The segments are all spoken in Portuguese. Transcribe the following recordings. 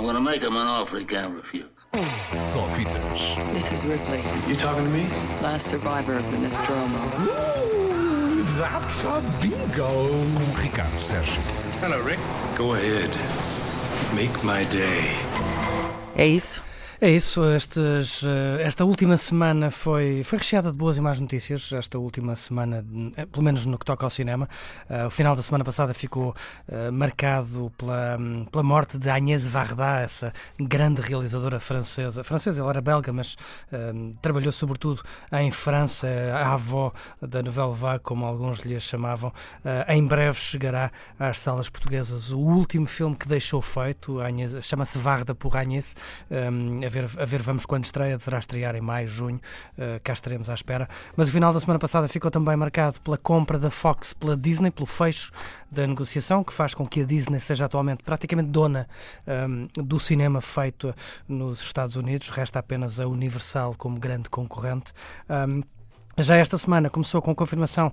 I'm gonna make him an offer he can't refuse. Só fitas. This is Ripley, You talking to me? last survivor of the Nostromo. That's a bingo. Com Ricardo Sérgio. Hello, Rick. Go ahead. Make my day. É isso. É isso, estes, eh, esta última semana foi, foi recheada de boas e más notícias. Esta última semana, eh, pelo menos no que toca ao cinema, Eh, o final da semana passada ficou marcado pela, pela morte de Agnès Varda, essa grande realizadora francesa. Francesa, ela era belga, mas trabalhou sobretudo em França, a avó da Nouvelle Vague, como alguns lhe chamavam. Em breve chegará às salas portuguesas o último filme que deixou feito, chama-se Varda por Agnès. Um, ver, a ver, vamos quando estreia, deverá estrear em maio, junho, uh, cá estaremos à espera. Mas o final da semana passada ficou também marcado pela compra da Fox pela Disney, pelo fecho da negociação, que faz com que a Disney seja atualmente praticamente dona um, do cinema feito nos Estados Unidos. Resta apenas a Universal como grande concorrente. Um, já esta semana começou com confirmação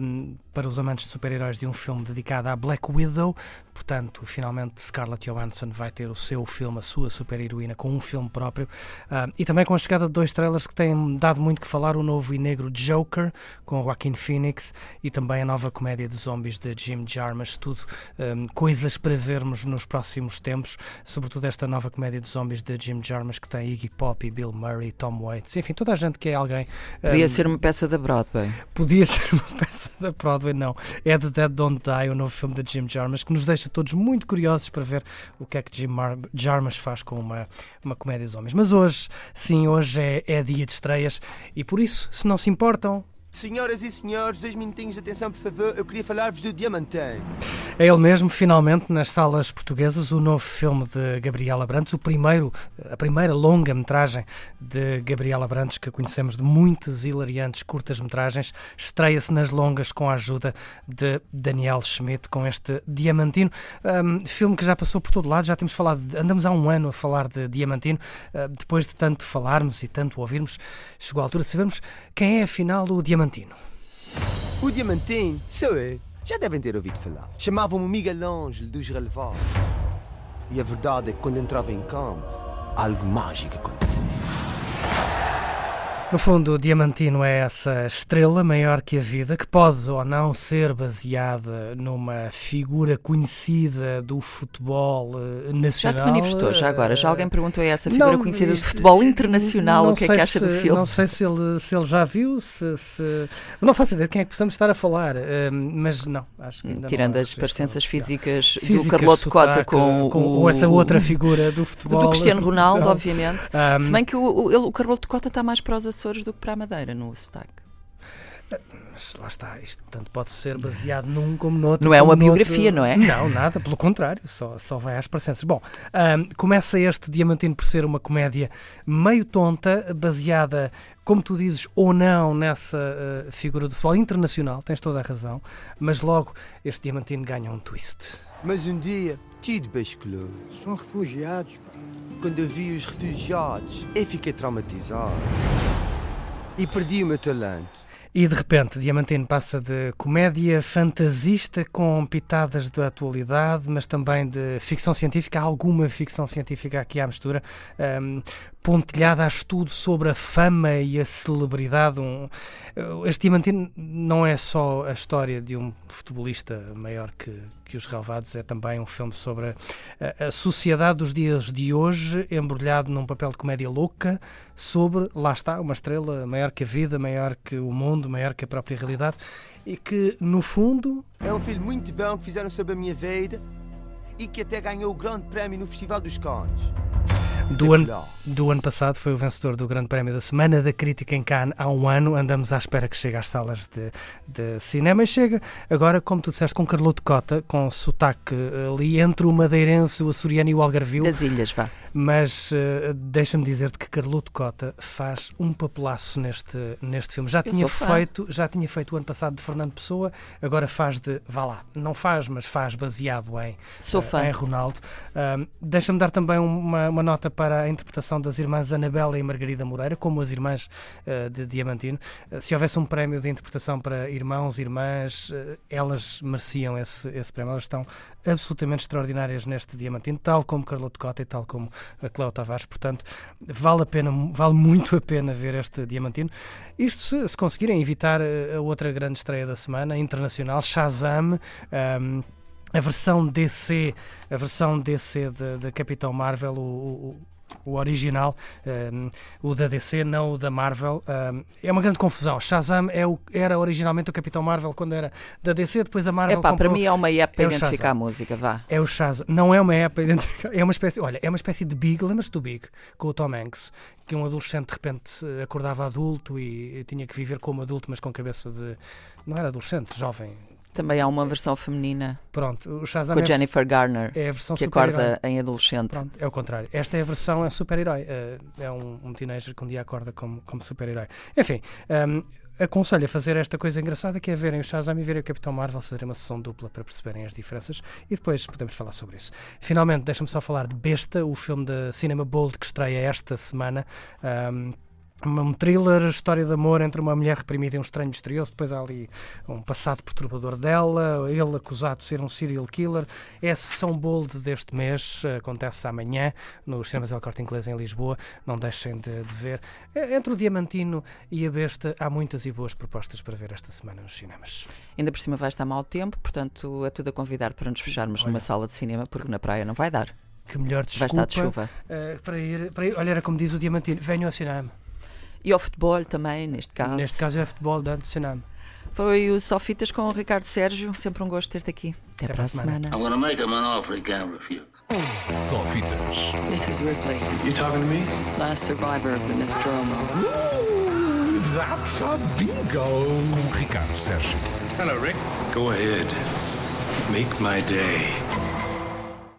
um, para os amantes de super-heróis de um filme dedicado à Black Widow. Portanto, finalmente Scarlett Johansson vai ter o seu filme, a sua super-heroína, com um filme próprio. Um, e também com a chegada de dois trailers que têm dado muito que falar: o novo e negro Joker, com Joaquin Phoenix, e também a nova comédia de zombies de Jim Jarmusch. Tudo um, coisas para vermos nos próximos tempos, sobretudo esta nova comédia de zombies de Jim Jarmusch, que tem Iggy Pop, Bill Murray, Tom Waits, enfim, toda a gente que é alguém. Podia um, ser uma peça da Broadway. Podia ser uma peça da Broadway, não. É The Dead Don't Die, o novo filme de Jim Jarmusch, que nos deixa todos muito curiosos para ver o que é que Jim Mar Jarmusch faz com uma, uma comédia de homens. Mas hoje, sim, hoje é, é dia de estreias e por isso, se não se importam, Senhoras e senhores, dois minutinhos de atenção, por favor. Eu queria falar-vos do Diamantém. É ele mesmo, finalmente, nas salas portuguesas, o novo filme de Gabriela Brantes, o primeiro, a primeira longa-metragem de Gabriela Brantes, que conhecemos de muitas hilariantes curtas-metragens, estreia-se nas longas com a ajuda de Daniel Schmidt, com este Diamantino, um, filme que já passou por todo lado, já temos falado, de- andamos há um ano a falar de Diamantino, uh, depois de tanto falarmos e tanto ouvirmos, chegou a altura de sabermos quem é afinal o Diamantino. O Diamantém, sou eu. Já devem ter ouvido falar. Chamavam-me Miguel Ângelo dos Relevados. E a verdade é que quando entrava em campo, algo mágico acontecia. No fundo, o Diamantino é essa estrela maior que a vida, que pode ou não ser baseada numa figura conhecida do futebol eh, Já nacional. se manifestou, já agora. Já eh, alguém perguntou a essa figura não, conhecida do futebol internacional não o que é que acha do se- filme. Não sei se ele, se ele já viu, se, se- Não faço ideia de quem é que possamos estar a falar, eh, mas não, acho que ainda não Tirando há as parecenças físicas, do Carloto Cota sotaque, com, com o, essa outra figura do futebol. do Cristiano Ronaldo, obviamente. Um, Se bem que o, o, ele- o Carloto Cota está mais para os Açores do que para a Madeira no sotaque. Mas lá está, isto tanto pode ser baseado num como no outro. Não é uma biografia, não é? Não, nada, pelo contrário, só, só vai às parecenças. Bom, ahm, começa este Diamantino por ser uma comédia meio tonta, baseada, como tu dizes, ou não nessa ah, figura do futebol internacional, tens toda a razão, mas logo este Diamantino ganha um twist. Mas um dia, tudo basculou. São refugiados. pá. Quando eu vi os refugiados, eu fiquei traumatizado. E perdi o meu talento. E de repente, Diamantino passa de comédia fantasista com pitadas da atualidade, mas também de ficção científica, alguma ficção científica aqui à mistura, um, pontilhada a estudo sobre a fama e a celebridade. Um, este Diamantino não é só a história de um futebolista maior que, que os relevados, é também um filme sobre a, a sociedade dos dias de hoje, embrulhado num papel de comédia louca, sobre, lá está, uma estrela maior que a vida, maior que o mundo, maior que a própria realidade, e que, no fundo, É um filme muito bom que fizeram sobre a minha vida e que até ganhou o grande prémio no Festival dos Cannes. Do ano, do ano passado foi o vencedor do Grande Prémio da Semana da Crítica em Cannes há um ano. Andamos à espera que chegue às salas de, de cinema e chega agora, como tu disseste, com Carloto Cota, com sotaque ali entre o madeirense, o açoriano e o algarvio. Das ilhas, vá. Mas eh, deixa-me dizer-te que Carloto Cota faz um papelaço neste, neste filme. Já Eu tinha feito, já tinha feito o ano passado de Fernando Pessoa, agora faz de, vá lá, não faz, mas faz baseado em, Sou eh, fã. em Ronaldo. Ahm, deixa-me dar também uma, uma nota para a interpretação das irmãs Anabela e Margarida Moreira, como as irmãs uh, de Diamantino. Uh, se houvesse um prémio de interpretação para irmãos, irmãs, uh, elas mereciam esse, esse prémio. Elas estão absolutamente extraordinárias neste Diamantino, tal como Carlote Cota e tal como a Cléo Tavares. Portanto, vale a pena, vale muito a pena ver este Diamantino. Isto se, se conseguirem evitar a outra grande estreia da semana, internacional, Shazam. Um, a versão DC, a versão DC de, de Capitão Marvel, o, o, o original, um, o da DC, não o da Marvel. Um, é uma grande confusão. Shazam é o, era originalmente o Capitão Marvel quando era da DC, depois a Marvel. Epá, comprou, para mim é uma app para é identificar a música, vá. É o Shazam. Não é uma app para identificar. É uma espécie, olha, é uma espécie de Big. Lembras-te do Big? Com o Tom Hanks. Que um adolescente de repente acordava adulto e tinha que viver como adulto, mas com cabeça de. Não era adolescente, jovem. Também há uma versão feminina Pronto, o Shazam com a é, Jennifer Garner, é a versão que acorda em adolescente. Pronto, é o contrário. Esta é a versão é super-herói. É, é um, um teenager que um dia acorda como, como super-herói. Enfim, um, aconselho a fazer esta coisa engraçada que é verem o Shazam e verem o Capitão Marvel, fazerem uma sessão dupla para perceberem as diferenças e depois podemos falar sobre isso. Finalmente, deixa-me só falar de Besta, o filme da Cinema Bold que estreia esta semana. Um, um thriller, história de amor entre uma mulher reprimida e um estranho misterioso. Depois há ali um passado perturbador dela, ele acusado de ser um serial killer. É a sessão bold deste mês, acontece amanhã nos cinemas El Corte Inglês em Lisboa. Não deixem de, de, ver. Entre o Diamantino e a Besta, há muitas e boas propostas para ver esta semana nos cinemas. Ainda por cima vai estar mau tempo, portanto é tudo a convidar para nos fecharmos Olha. numa sala de cinema, porque na praia não vai dar. Que melhor desculpa vai estar de chuva. Uh, para, ir, para ir. Olha, era como diz o Diamantino: venham ao cinema. E ao futebol também, neste caso. Neste caso é futebol de cinema. Foi o Sofitas com o Ricardo Sérgio. Sempre um gosto ter-te aqui. Até, Até para a semana. I'm gonna make him an offer he can't refuse. Sofitas. This is Ripley, You talking to me? last survivor of the Nostromo. Ooh, that's a bingo. Com Ricardo Sérgio. Hello, Rick. Go ahead. Make my day.